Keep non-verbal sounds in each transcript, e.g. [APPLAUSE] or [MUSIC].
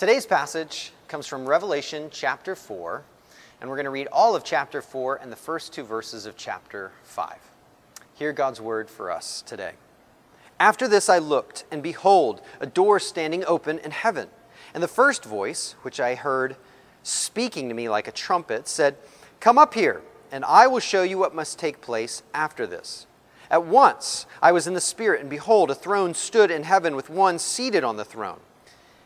Today's passage comes from Revelation chapter 4, and we're going to read all of chapter 4 and the first two verses of chapter 5. Hear God's word for us today. After this I looked, and behold, a door standing open in heaven. And the first voice, which I heard speaking to me like a trumpet, said, Come up here, and I will show you what must take place after this. At once I was in the Spirit, and behold, a throne stood in heaven with one seated on the throne.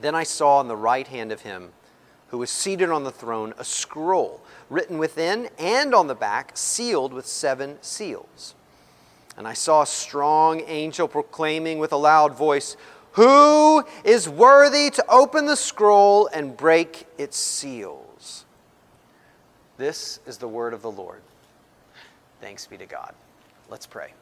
Then I saw on the right hand of him who was seated on the throne a scroll written within and on the back, sealed with seven seals. And I saw a strong angel proclaiming with a loud voice, Who is worthy to open the scroll and break its seals? This is the word of the Lord. Thanks be to God. Let's pray.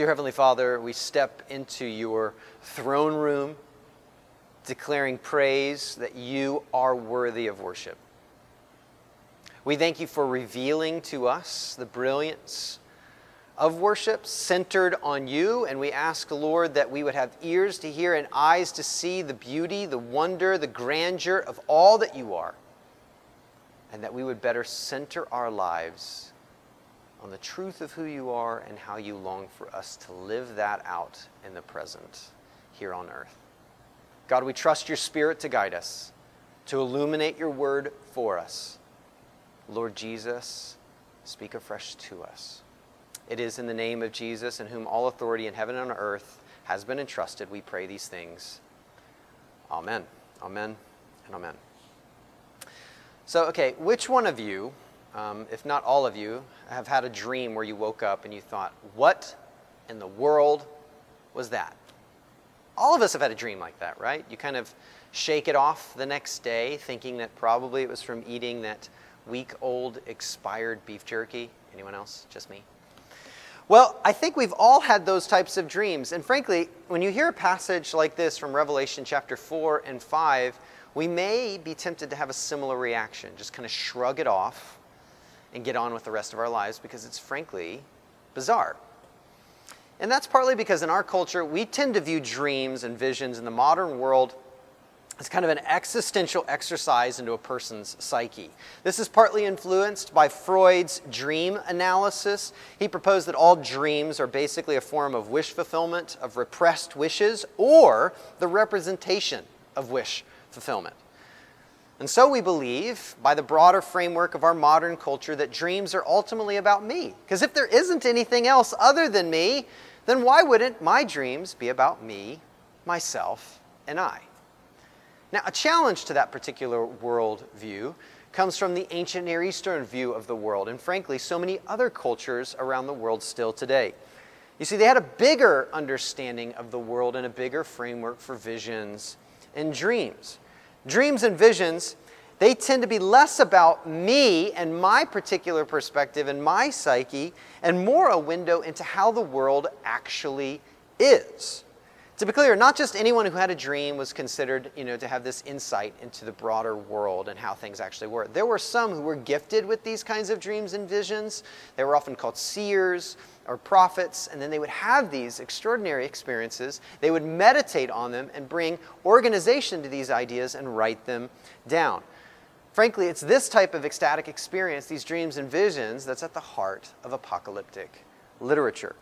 Dear Heavenly Father, we step into your throne room declaring praise that you are worthy of worship. We thank you for revealing to us the brilliance of worship centered on you, and we ask, Lord, that we would have ears to hear and eyes to see the beauty, the wonder, the grandeur of all that you are, and that we would better center our lives on the truth of who you are and how you long for us to live that out in the present here on earth. God, we trust your Spirit to guide us, to illuminate your word for us. Lord Jesus, speak afresh to us. It is in the name of Jesus, in whom all authority in heaven and on earth has been entrusted, we pray these things. Amen. Amen and amen. So, okay, which one of you um, if not all of you, have had a dream where you woke up and you thought, what in the world was that? All of us have had a dream like that, right? You kind of shake it off the next day thinking that probably it was from eating that week old expired beef jerky. Anyone else? Just me? Well, I think we've all had those types of dreams. And frankly, when you hear a passage like this from Revelation chapter 4 and 5, we may be tempted to have a similar reaction, just kind of shrug it off and get on with the rest of our lives because it's frankly bizarre. And that's partly because in our culture, we tend to view dreams and visions in the modern world as kind of an existential exercise into a person's psyche. This is partly influenced by Freud's dream analysis. He proposed that all dreams are basically a form of wish fulfillment, of repressed wishes, or the representation of wish fulfillment. And so we believe, by the broader framework of our modern culture, that dreams are ultimately about me. Because if there isn't anything else other than me, then why wouldn't my dreams be about me, myself, and I? Now, a challenge to that particular worldview comes from the ancient Near Eastern view of the world, and frankly, so many other cultures around the world still today. You see, they had a bigger understanding of the world and a bigger framework for visions and dreams. Dreams and visions, they tend to be less about me and my particular perspective and my psyche, and more a window into how the world actually is. To be clear, not just anyone who had a dream was considered, you know, to have this insight into the broader world and how things actually were. There were some who were gifted with these kinds of dreams and visions. They were often called seers or prophets, and then they would have these extraordinary experiences. They would meditate on them and bring organization to these ideas and write them down. Frankly, it's this type of ecstatic experience, these dreams and visions, that's at the heart of apocalyptic literature.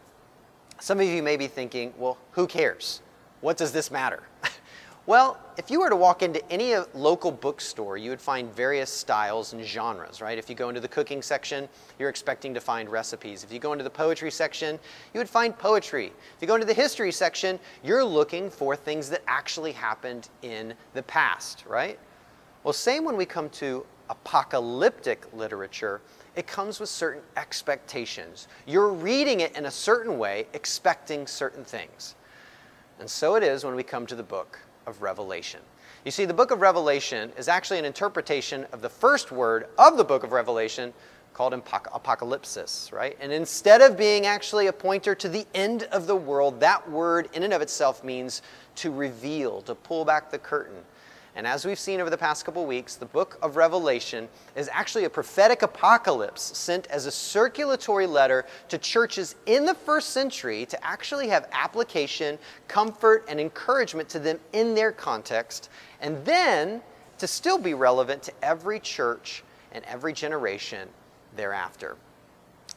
Some of you may be thinking, well, who cares? What does this matter? [LAUGHS] well, if you were to walk into any uh, local bookstore, you would find various styles and genres, right? If you go into the cooking section, you're expecting to find recipes. If you go into the poetry section, you would find poetry. If you go into the history section, you're looking for things that actually happened in the past, right? Well, same when we come to apocalyptic literature, it comes with certain expectations. You're reading it in a certain way, expecting certain things. And so it is when we come to the book of Revelation. You see, the book of Revelation is actually an interpretation of the first word of the book of Revelation called apocalypsis, right? And instead of being actually a pointer to the end of the world, that word in and of itself means to reveal, to pull back the curtain. And as we've seen over the past couple weeks, the book of Revelation is actually a prophetic apocalypse sent as a circulatory letter to churches in the first century to actually have application, comfort, and encouragement to them in their context, and then to still be relevant to every church and every generation thereafter.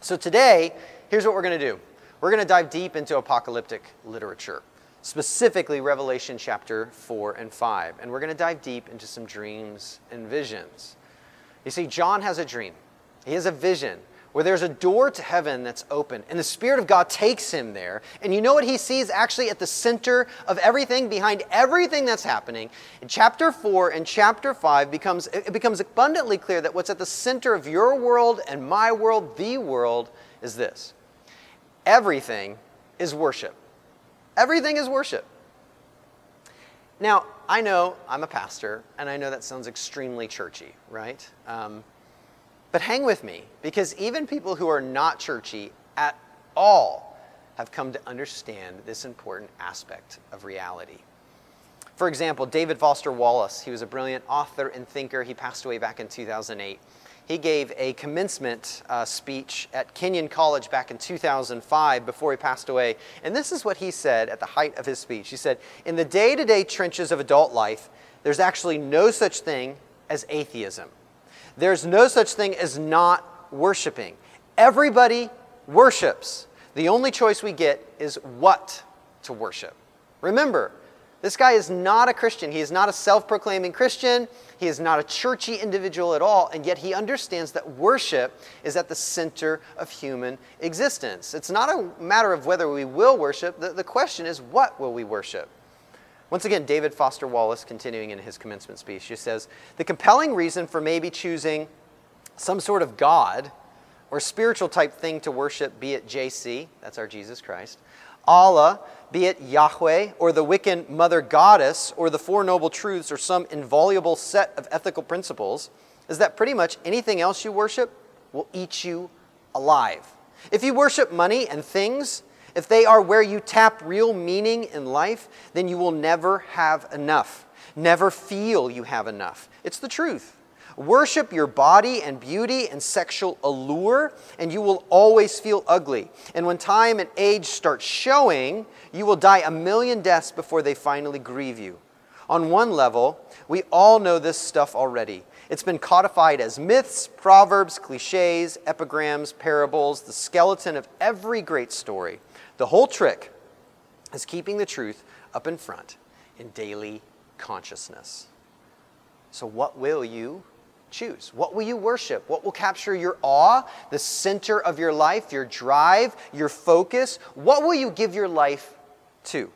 So today, here's what we're going to do we're going to dive deep into apocalyptic literature specifically Revelation chapter 4 and 5. And we're going to dive deep into some dreams and visions. You see, John has a dream, he has a vision where there's a door to heaven that's open, and the Spirit of God takes him there. And you know what he sees actually at the center of everything, behind everything that's happening? In chapter 4 and chapter 5, becomes, it becomes abundantly clear that what's at the center of your world and my world, the world, is this everything is worship. Everything is worship. Now, I know I'm a pastor, and I know that sounds extremely churchy, right? Um, but hang with me, because even people who are not churchy at all have come to understand this important aspect of reality. For example, David Foster Wallace, he was a brilliant author and thinker. He passed away back in 2008 he gave a commencement uh, speech at Kenyon College back in 2005 before he passed away. And this is what he said at the height of his speech. He said, In the day to day trenches of adult life, there's actually no such thing as atheism. There's no such thing as not worshiping. Everybody worships. The only choice we get is what to worship. Remember, this guy is not a Christian. He is not a self proclaiming Christian. He is not a churchy individual at all, and yet he understands that worship is at the center of human existence. It's not a matter of whether we will worship, the, the question is what will we worship? Once again, David Foster Wallace, continuing in his commencement speech, he says The compelling reason for maybe choosing some sort of God or spiritual type thing to worship, be it JC, that's our Jesus Christ, Allah, be it Yahweh or the Wiccan mother goddess or the Four Noble Truths or some inviolable set of ethical principles, is that pretty much anything else you worship will eat you alive. If you worship money and things, if they are where you tap real meaning in life, then you will never have enough. Never feel you have enough. It's the truth. Worship your body and beauty and sexual allure, and you will always feel ugly. And when time and age start showing, you will die a million deaths before they finally grieve you. On one level, we all know this stuff already. It's been codified as myths, proverbs, cliches, epigrams, parables, the skeleton of every great story. The whole trick is keeping the truth up in front in daily consciousness. So, what will you choose? What will you worship? What will capture your awe, the center of your life, your drive, your focus? What will you give your life to?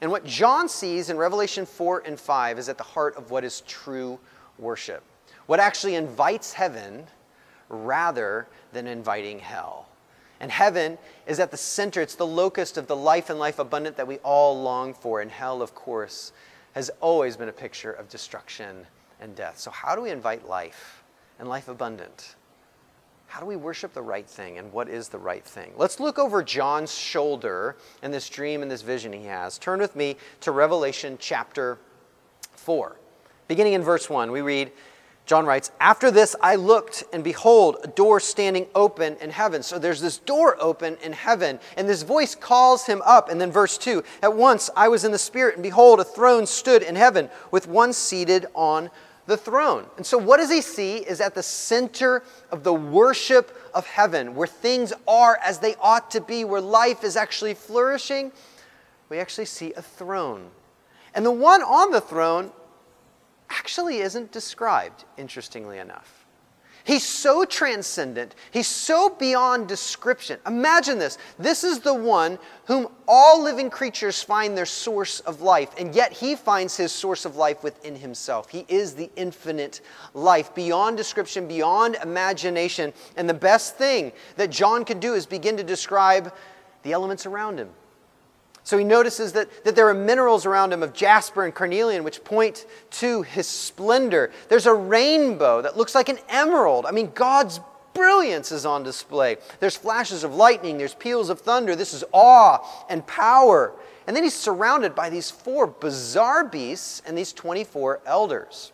And what John sees in Revelation 4 and 5 is at the heart of what is true worship. What actually invites heaven rather than inviting hell. And heaven is at the center, it's the locus of the life and life abundant that we all long for. And hell, of course, has always been a picture of destruction and death. So, how do we invite life and life abundant? how do we worship the right thing and what is the right thing? Let's look over John's shoulder and this dream and this vision he has. Turn with me to Revelation chapter 4. Beginning in verse 1, we read, John writes, After this I looked, and behold, a door standing open in heaven. So there's this door open in heaven, and this voice calls him up. And then verse 2 At once I was in the Spirit, and behold, a throne stood in heaven, with one seated on the throne. And so, what does he see is at the center of the worship of heaven, where things are as they ought to be, where life is actually flourishing, we actually see a throne. And the one on the throne actually isn't described, interestingly enough. He's so transcendent. He's so beyond description. Imagine this. This is the one whom all living creatures find their source of life, and yet he finds his source of life within himself. He is the infinite life, beyond description, beyond imagination. And the best thing that John can do is begin to describe the elements around him. So he notices that, that there are minerals around him of jasper and carnelian which point to his splendor. There's a rainbow that looks like an emerald. I mean, God's brilliance is on display. There's flashes of lightning, there's peals of thunder. This is awe and power. And then he's surrounded by these four bizarre beasts and these 24 elders.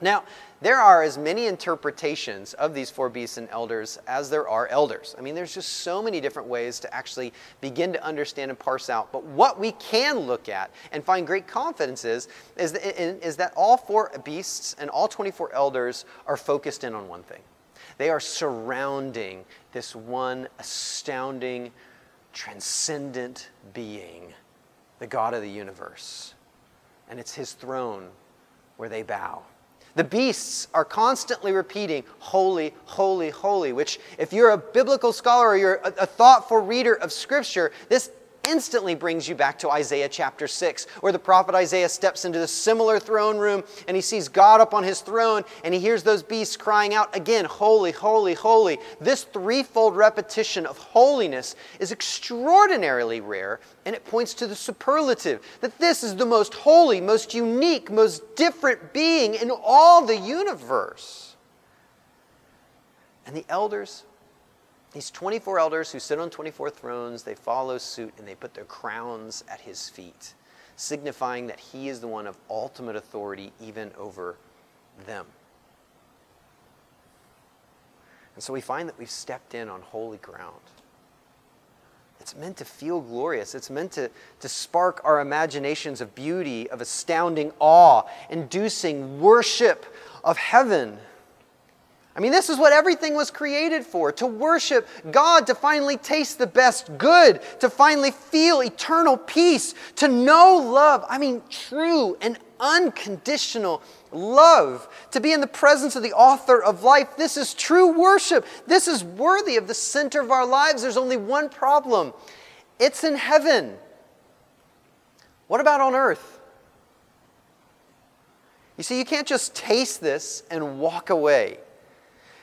Now, there are as many interpretations of these four beasts and elders as there are elders. I mean, there's just so many different ways to actually begin to understand and parse out. But what we can look at and find great confidence is, is, is that all four beasts and all 24 elders are focused in on one thing. They are surrounding this one astounding, transcendent being, the God of the universe. And it's his throne where they bow. The beasts are constantly repeating, Holy, holy, holy, which, if you're a biblical scholar or you're a, a thoughtful reader of Scripture, this instantly brings you back to Isaiah chapter 6, where the prophet Isaiah steps into the similar throne room and he sees God up on his throne and he hears those beasts crying out again, Holy, holy, holy. This threefold repetition of holiness is extraordinarily rare and it points to the superlative that this is the most holy, most unique, most different being in all the universe. And the elders these 24 elders who sit on 24 thrones, they follow suit and they put their crowns at his feet, signifying that he is the one of ultimate authority even over them. And so we find that we've stepped in on holy ground. It's meant to feel glorious. It's meant to, to spark our imaginations of beauty, of astounding awe, inducing worship of heaven. I mean, this is what everything was created for to worship God, to finally taste the best good, to finally feel eternal peace, to know love. I mean, true and unconditional love, to be in the presence of the author of life. This is true worship. This is worthy of the center of our lives. There's only one problem it's in heaven. What about on earth? You see, you can't just taste this and walk away.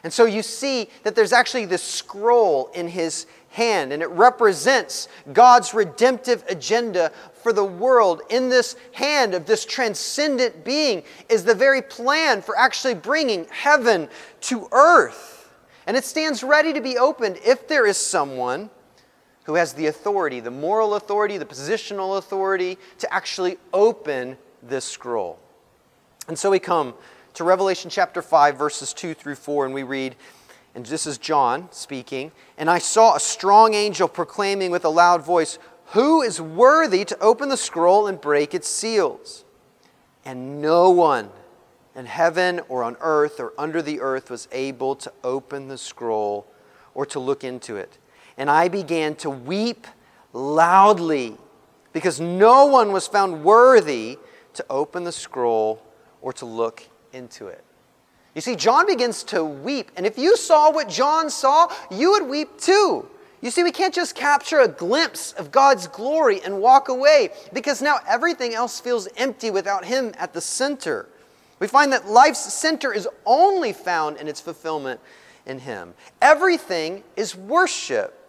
And so you see that there's actually this scroll in his hand, and it represents God's redemptive agenda for the world. In this hand of this transcendent being is the very plan for actually bringing heaven to earth. And it stands ready to be opened if there is someone who has the authority, the moral authority, the positional authority to actually open this scroll. And so we come to Revelation chapter 5, verses 2 through 4, and we read, and this is John speaking, and I saw a strong angel proclaiming with a loud voice, Who is worthy to open the scroll and break its seals? And no one in heaven or on earth or under the earth was able to open the scroll or to look into it. And I began to weep loudly because no one was found worthy to open the scroll or to look into it. You see, John begins to weep, and if you saw what John saw, you would weep too. You see, we can't just capture a glimpse of God's glory and walk away because now everything else feels empty without Him at the center. We find that life's center is only found in its fulfillment in Him. Everything is worship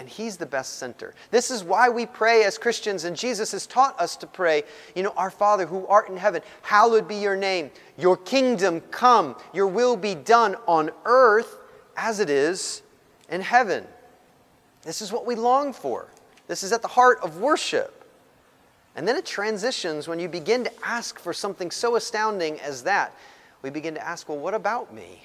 and He's the best center. This is why we pray as Christians, and Jesus has taught us to pray, you know, Our Father who art in heaven, hallowed be your name. Your kingdom come, your will be done on earth as it is in heaven. This is what we long for. This is at the heart of worship. And then it transitions when you begin to ask for something so astounding as that. We begin to ask, well, what about me?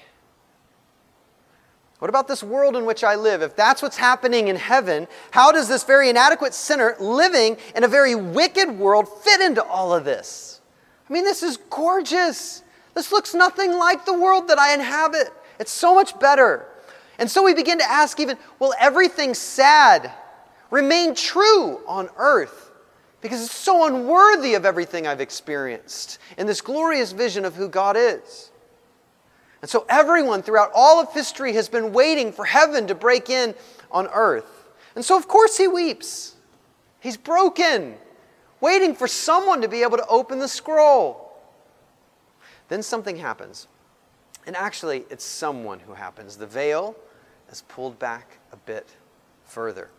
What about this world in which I live? If that's what's happening in heaven, how does this very inadequate sinner living in a very wicked world fit into all of this? I mean, this is gorgeous. This looks nothing like the world that I inhabit. It's so much better. And so we begin to ask even, will everything sad remain true on earth? Because it's so unworthy of everything I've experienced in this glorious vision of who God is. And so everyone throughout all of history has been waiting for heaven to break in on earth. And so, of course, he weeps. He's broken, waiting for someone to be able to open the scroll. Then something happens. And actually, it's someone who happens. The veil is pulled back a bit further.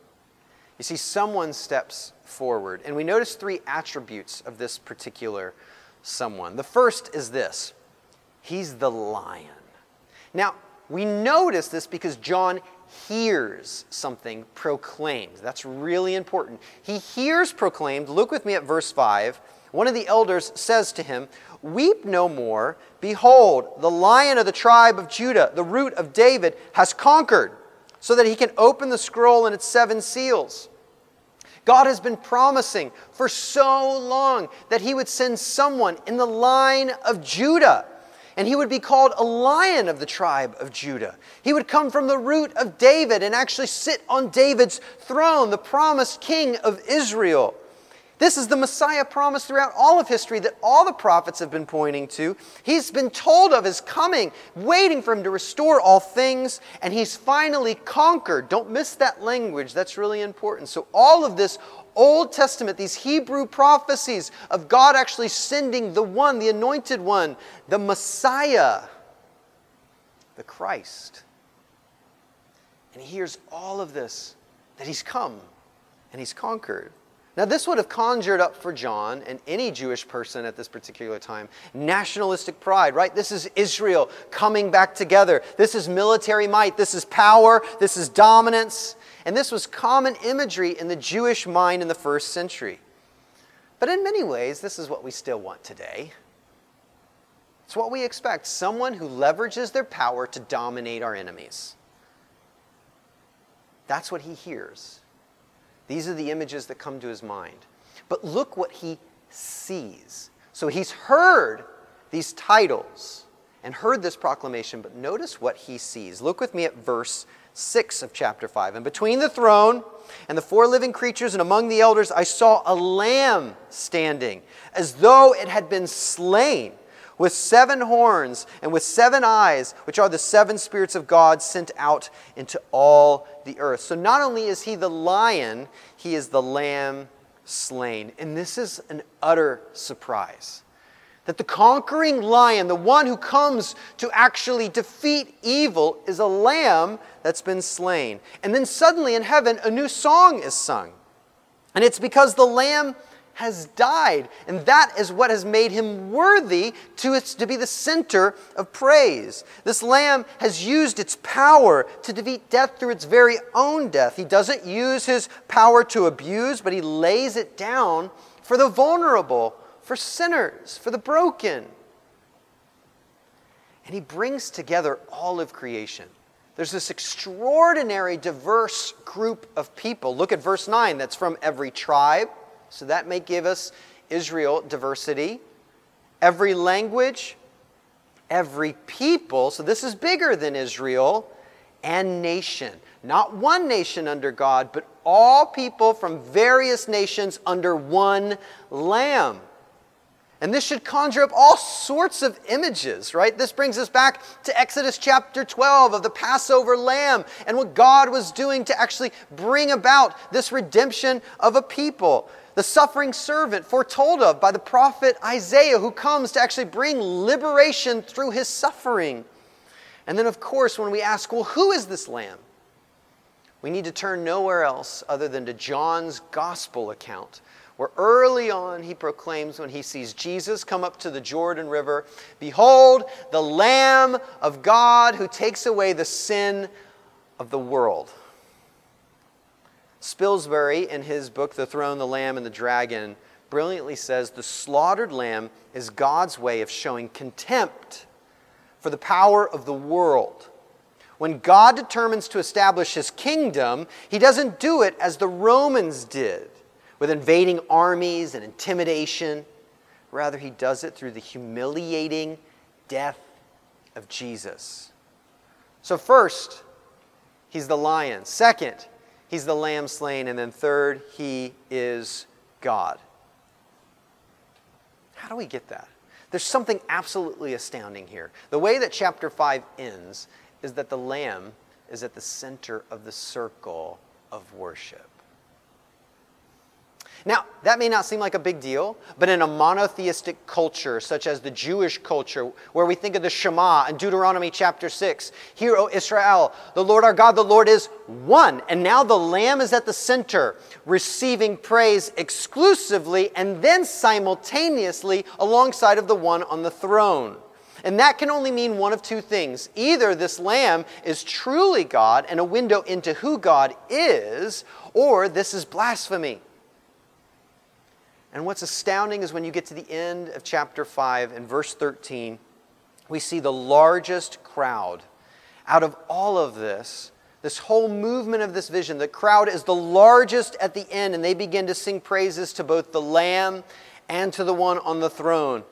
You see, someone steps forward. And we notice three attributes of this particular someone. The first is this He's the lion. Now, we notice this because John hears something proclaimed. That's really important. He hears proclaimed. Look with me at verse 5. One of the elders says to him, Weep no more. Behold, the lion of the tribe of Judah, the root of David, has conquered, so that he can open the scroll and its seven seals. God has been promising for so long that he would send someone in the line of Judah and he would be called a lion of the tribe of Judah. He would come from the root of David and actually sit on David's throne, the promised king of Israel. This is the Messiah promised throughout all of history that all the prophets have been pointing to. He's been told of his coming, waiting for him to restore all things, and he's finally conquered. Don't miss that language, that's really important. So, all of this Old Testament, these Hebrew prophecies of God actually sending the one, the anointed one, the Messiah, the Christ. And he hears all of this that he's come and he's conquered. Now, this would have conjured up for John and any Jewish person at this particular time nationalistic pride, right? This is Israel coming back together. This is military might. This is power. This is dominance. And this was common imagery in the Jewish mind in the first century. But in many ways, this is what we still want today. It's what we expect someone who leverages their power to dominate our enemies. That's what he hears. These are the images that come to his mind. But look what he sees. So he's heard these titles and heard this proclamation, but notice what he sees. Look with me at verse 6 of chapter 5. And between the throne and the four living creatures and among the elders, I saw a lamb standing, as though it had been slain, with seven horns and with seven eyes, which are the seven spirits of God sent out into all the earth. So not only is he the lion, he is the lamb slain. And this is an utter surprise that the conquering lion, the one who comes to actually defeat evil, is a lamb that's been slain. And then suddenly in heaven, a new song is sung. And it's because the lamb has died. And that is what has made him worthy to, to be the center of praise. This lamb has used its power to defeat death through its very own death. He doesn't use his power to abuse, but he lays it down for the vulnerable for sinners, for the broken. And he brings together all of creation. There's this extraordinary, diverse group of people. Look at verse 9. That's from every tribe. So that may give us Israel diversity. Every language, every people. So this is bigger than Israel. And nation. Not one nation under God, but all people from various nations under one Lamb. And this should conjure up all sorts of images, right? This brings us back to Exodus chapter 12 of the Passover lamb and what God was doing to actually bring about this redemption of a people. The suffering servant foretold of by the prophet Isaiah, who comes to actually bring liberation through his suffering. And then, of course, when we ask, well, who is this lamb? We need to turn nowhere else other than to John's gospel account where early on he proclaims when he sees Jesus come up to the Jordan River Behold, the Lamb of God who takes away the sin of the world. Spilsbury, in his book, The Throne, the Lamb, and the Dragon, brilliantly says the slaughtered lamb is God's way of showing contempt for the power of the world. When God determines to establish his kingdom, he doesn't do it as the Romans did, with invading armies and intimidation. Rather, he does it through the humiliating death of Jesus. So, first, he's the lion. Second, he's the lamb slain. And then third, he is God. How do we get that? There's something absolutely astounding here. The way that chapter 5 ends is that the lamb is at the center of the circle of worship. Now, that may not seem like a big deal, but in a monotheistic culture such as the Jewish culture, where we think of the Shema in Deuteronomy chapter 6, Hear, O Israel, the Lord our God, the Lord is one. And now the Lamb is at the center, receiving praise exclusively and then simultaneously alongside of the one on the throne. And that can only mean one of two things. Either this lamb is truly God and a window into who God is, or this is blasphemy. And what's astounding is when you get to the end of chapter 5 and verse 13, we see the largest crowd out of all of this. This whole movement of this vision, the crowd is the largest at the end, and they begin to sing praises to both the Lamb and to the one on the throne.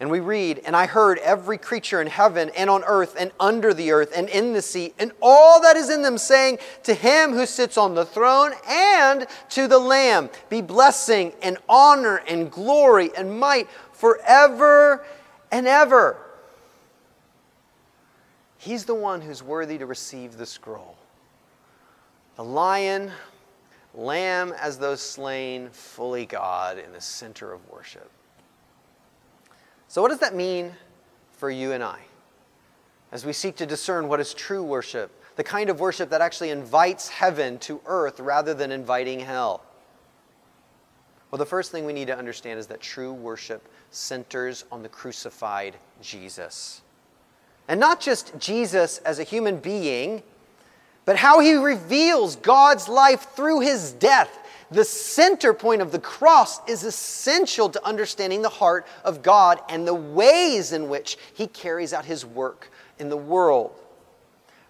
And we read, And I heard every creature in heaven and on earth and under the earth and in the sea and all that is in them saying, To him who sits on the throne and to the Lamb be blessing and honor and glory and might forever and ever. He's the one who's worthy to receive the scroll. The lion, lamb as those slain, fully God in the center of worship. So, what does that mean for you and I as we seek to discern what is true worship, the kind of worship that actually invites heaven to earth rather than inviting hell? Well, the first thing we need to understand is that true worship centers on the crucified Jesus. And not just Jesus as a human being, but how he reveals God's life through his death the center point of the cross is essential to understanding the heart of God and the ways in which He carries out His work in the world.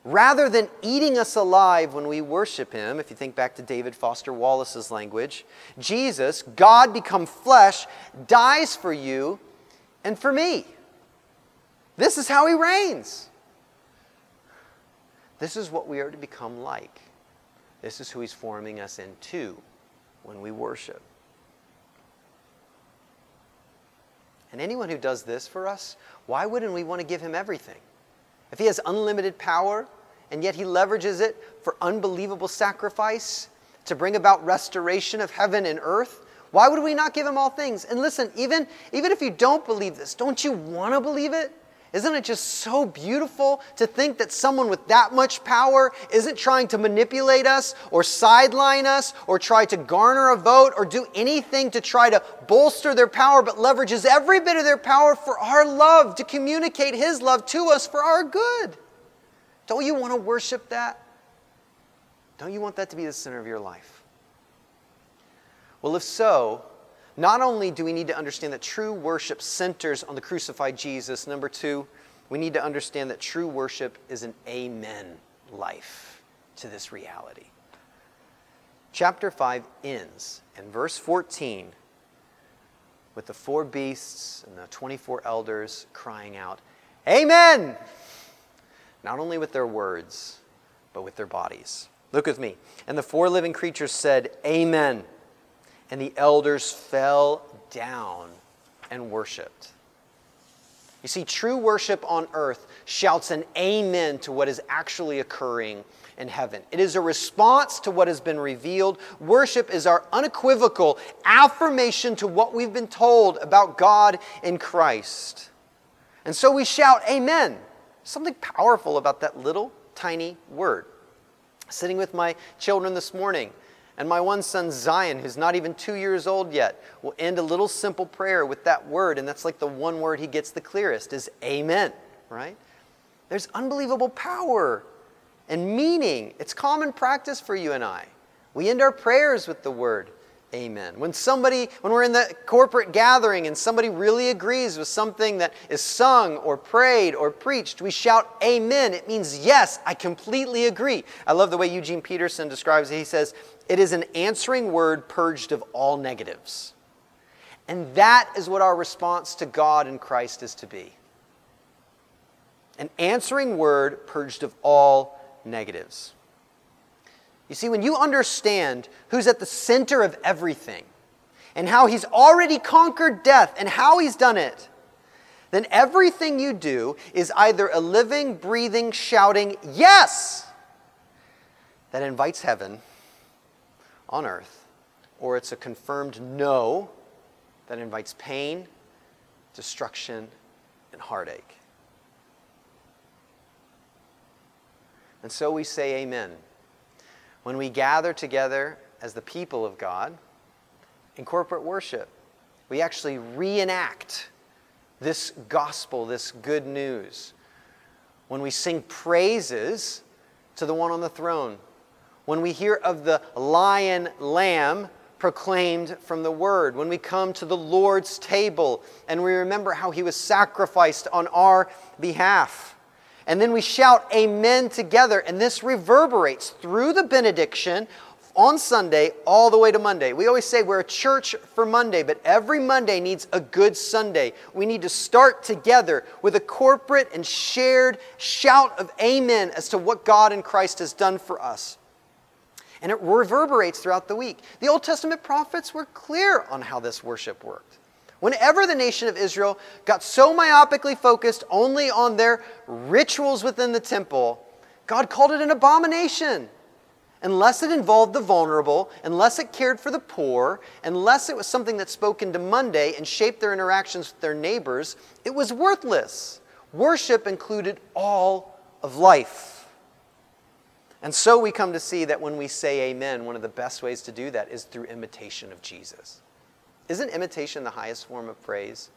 Rather than eating us alive when we worship Him, if you think back to David Foster Wallace's language, Jesus, God become flesh, dies for you and for me. This is how He reigns. This is what we are to become like. This is who He's forming us into when we worship. And anyone who does this for us, why wouldn't we want to give him everything? If he has unlimited power and yet he leverages it for unbelievable sacrifice to bring about restoration of heaven and earth, why would we not give him all things? And listen, even, even if you don't believe this, don't you want to believe it? Isn't it just so beautiful to think that someone with that much power isn't trying to manipulate us or sideline us or try to garner a vote or do anything to try to bolster their power, but leverages every bit of their power for our love, to communicate His love to us for our good? Don't you want to worship that? Don't you want that to be the center of your life? Well, if so, not only do we need to understand that true worship centers on the crucified Jesus, number two, we need to understand that true worship is an amen life to this reality. Chapter 5 ends in verse 14 with the four beasts and the 24 elders crying out, Amen! Not only with their words, but with their bodies. Look with me. And the four living creatures said, Amen and the elders fell down and worshiped. You see, true worship on earth shouts an amen to what is actually occurring in heaven. It is a response to what has been revealed. Worship is our unequivocal affirmation to what we've been told about God in Christ. And so we shout, Amen. Something powerful about that little tiny word. Sitting with my children this morning, And my one son, Zion, who's not even two years old yet, will end a little simple prayer with that word, and that's like the one word he gets the clearest is amen, right? There's unbelievable power and meaning. It's common practice for you and I. We end our prayers with the word amen. When somebody, when we're in the corporate gathering and somebody really agrees with something that is sung or prayed or preached, we shout amen. It means yes, I completely agree. I love the way Eugene Peterson describes it. He says, it is an answering word purged of all negatives. And that is what our response to God and Christ is to be. An answering word purged of all negatives. You see, when you understand who's at the center of everything and how he's already conquered death and how he's done it, then everything you do is either a living, breathing, shouting yes that invites heaven on earth, or it's a confirmed no that invites pain, destruction, and heartache. And so we say amen when we gather together as the people of God in corporate worship. We actually reenact this gospel, this good news. When we sing praises to the one on the throne, when we hear of the lion lamb proclaimed from the word, when we come to the Lord's table and we remember how he was sacrificed on our behalf and then we shout amen together, and this reverberates through the benediction on Sunday all the way to Monday. We always say we're a church for Monday, but every Monday needs a good Sunday. We need to start together with a corporate and shared shout of amen as to what God and Christ has done for us. And it reverberates throughout the week. The Old Testament prophets were clear on how this worship worked. Whenever the nation of Israel got so myopically focused only on their rituals within the temple, God called it an abomination. Unless it involved the vulnerable, unless it cared for the poor, unless it was something that spoke into Monday and shaped their interactions with their neighbors, it was worthless. Worship included all of life. And so we come to see that when we say amen, one of the best ways to do that is through imitation of Jesus. Isn't imitation the highest form of praise?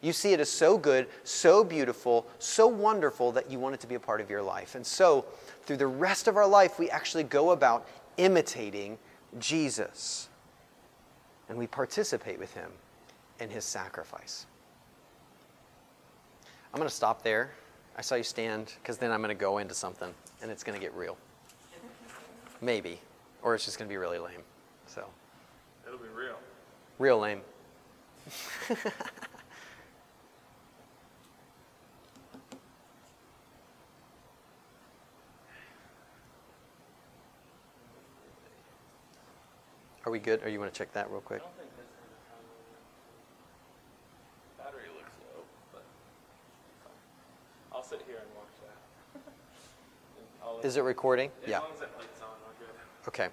You see it as so good, so beautiful, so wonderful that you want it to be a part of your life. And so, through the rest of our life, we actually go about imitating Jesus. And we participate with him in his sacrifice. I'm going to stop there. I saw you stand because then I'm going to go into something and it's going to get real. Maybe. Or it's just going to be really lame. So. It'll be real. Real lame. Are we good? Or you want to check that real quick? Battery looks low, but I'll sit here and watch that. [LAUGHS] Is it recording? As yeah. long as light's on, we're good. Okay.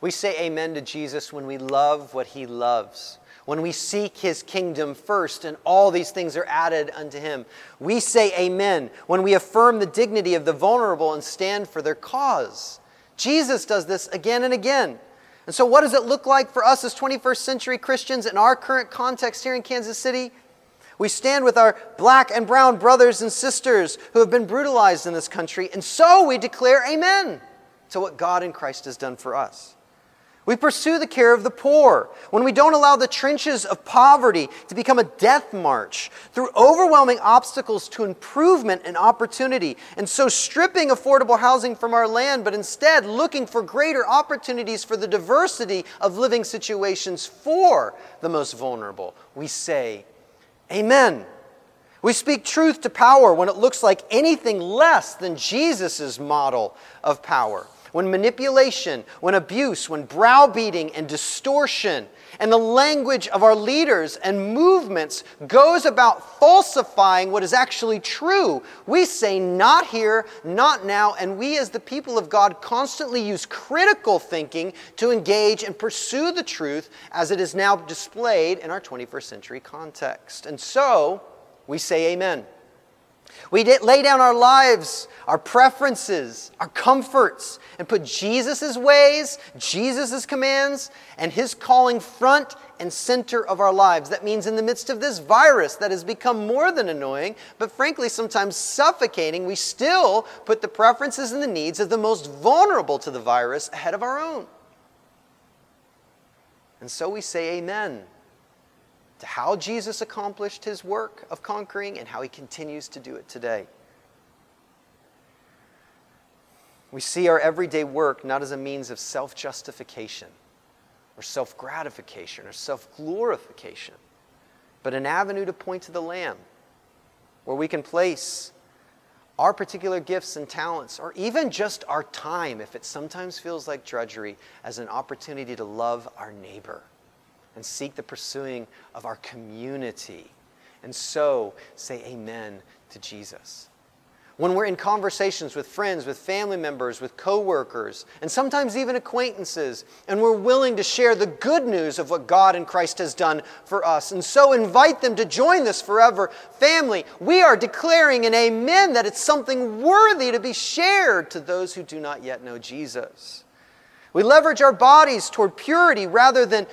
We say amen to Jesus when we love what he loves, when we seek his kingdom first, and all these things are added unto him. We say amen when we affirm the dignity of the vulnerable and stand for their cause. Jesus does this again and again. And so, what does it look like for us as 21st century Christians in our current context here in Kansas City? We stand with our black and brown brothers and sisters who have been brutalized in this country, and so we declare amen to what God in Christ has done for us. We pursue the care of the poor when we don't allow the trenches of poverty to become a death march through overwhelming obstacles to improvement and opportunity, and so stripping affordable housing from our land, but instead looking for greater opportunities for the diversity of living situations for the most vulnerable. We say, Amen. We speak truth to power when it looks like anything less than Jesus' model of power when manipulation, when abuse, when browbeating and distortion, and the language of our leaders and movements goes about falsifying what is actually true, we say, not here, not now, and we as the people of God constantly use critical thinking to engage and pursue the truth as it is now displayed in our 21st century context. And so, we say, Amen. We lay down our lives, our preferences, our comforts, and put Jesus' ways, Jesus' commands, and his calling front and center of our lives. That means in the midst of this virus that has become more than annoying, but frankly sometimes suffocating, we still put the preferences and the needs of the most vulnerable to the virus ahead of our own. And so we say amen to how Jesus accomplished his work of conquering and how he continues to do it today. We see our everyday work not as a means of self justification or self gratification or self glorification, but an avenue to point to the Lamb where we can place our particular gifts and talents, or even just our time, if it sometimes feels like drudgery, as an opportunity to love our neighbor and seek the pursuing of our community. And so say amen to Jesus. When we're in conversations with friends, with family members, with coworkers, and sometimes even acquaintances, and we're willing to share the good news of what God and Christ has done for us, and so invite them to join this forever family, we are declaring an amen that it's something worthy to be shared to those who do not yet know Jesus. We leverage our bodies toward purity rather than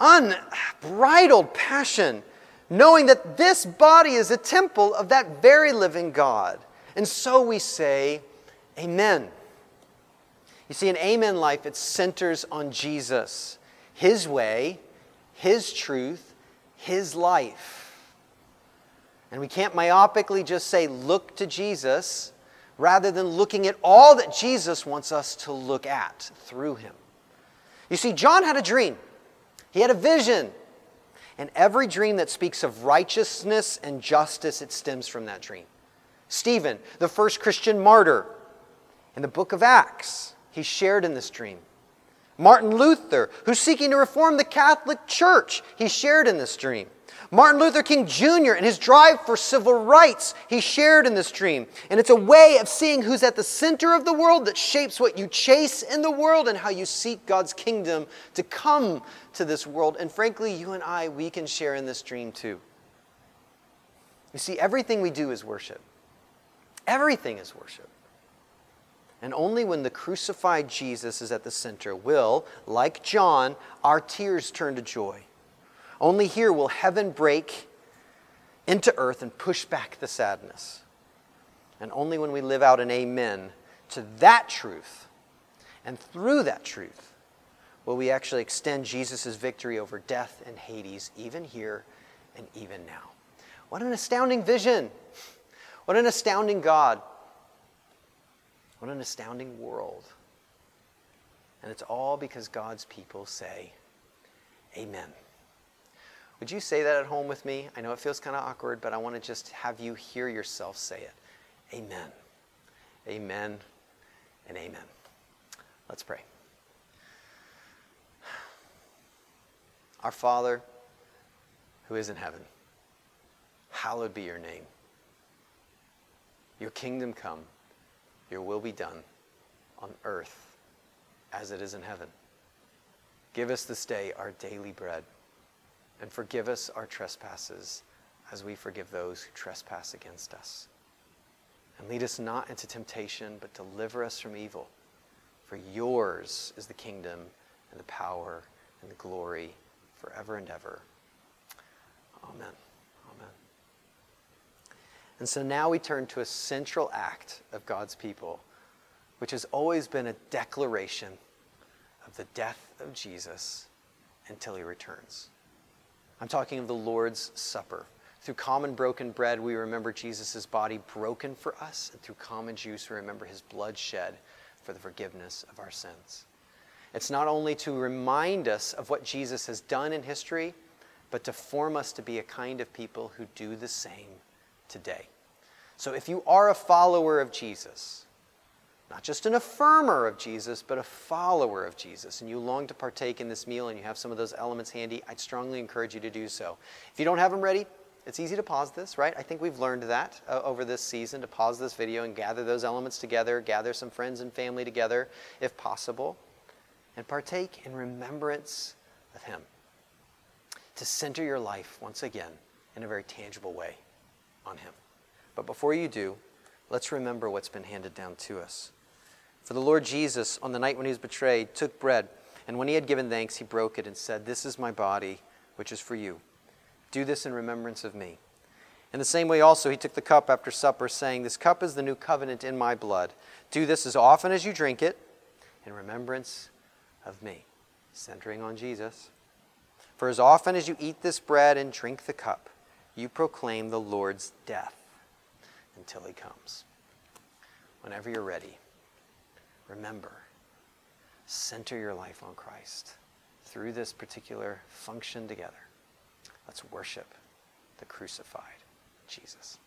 unbridled passion, knowing that this body is a temple of that very living God. And so we say, Amen. You see, in Amen life, it centers on Jesus, His way, His truth, His life. And we can't myopically just say, look to Jesus, rather than looking at all that Jesus wants us to look at through Him. You see, John had a dream. He had a vision. And every dream that speaks of righteousness and justice, it stems from that dream. Stephen, the first Christian martyr, in the book of Acts, he shared in this dream. Martin Luther, who's seeking to reform the Catholic Church, he shared in this dream. Martin Luther King Jr. and his drive for civil rights, he shared in this dream. And it's a way of seeing who's at the center of the world that shapes what you chase in the world and how you seek God's kingdom to come to this world. And frankly, you and I, we can share in this dream too. You see, everything we do is worship. Everything is worship. And only when the crucified Jesus is at the center will, like John, our tears turn to joy. Only here will heaven break into earth and push back the sadness. And only when we live out an amen to that truth, and through that truth, will we actually extend Jesus' victory over death and Hades, even here and even now. What an astounding vision! What an astounding God! What an astounding world. And it's all because God's people say, Amen. Would you say that at home with me? I know it feels kind of awkward, but I want to just have you hear yourself say it. Amen. Amen and amen. Let's pray. Our Father, who is in heaven, hallowed be your name. Your kingdom come, your will be done on earth as it is in heaven. Give us this day our daily bread and forgive us our trespasses as we forgive those who trespass against us. And lead us not into temptation, but deliver us from evil. For yours is the kingdom and the power and the glory forever and ever. Amen. Amen. And so now we turn to a central act of God's people, which has always been a declaration of the death of Jesus until he returns. I'm talking of the Lord's Supper. Through common broken bread, we remember Jesus' body broken for us, and through common juice, we remember his blood shed for the forgiveness of our sins. It's not only to remind us of what Jesus has done in history, but to form us to be a kind of people who do the same today. So if you are a follower of Jesus, not just an affirmer of Jesus, but a follower of Jesus, and you long to partake in this meal and you have some of those elements handy, I'd strongly encourage you to do so. If you don't have them ready, it's easy to pause this, right? I think we've learned that uh, over this season to pause this video and gather those elements together, gather some friends and family together if possible, and partake in remembrance of Him. To center your life once again in a very tangible way on Him. But before you do, let's remember what's been handed down to us. For the Lord Jesus, on the night when he was betrayed, took bread, and when he had given thanks, he broke it and said, This is my body, which is for you. Do this in remembrance of me. In the same way, also, he took the cup after supper, saying, This cup is the new covenant in my blood. Do this as often as you drink it in remembrance of me. Centering on Jesus. For as often as you eat this bread and drink the cup, you proclaim the Lord's death until he comes. Whenever you're ready, remember, center your life on Christ through this particular function together. Let's worship the crucified Jesus.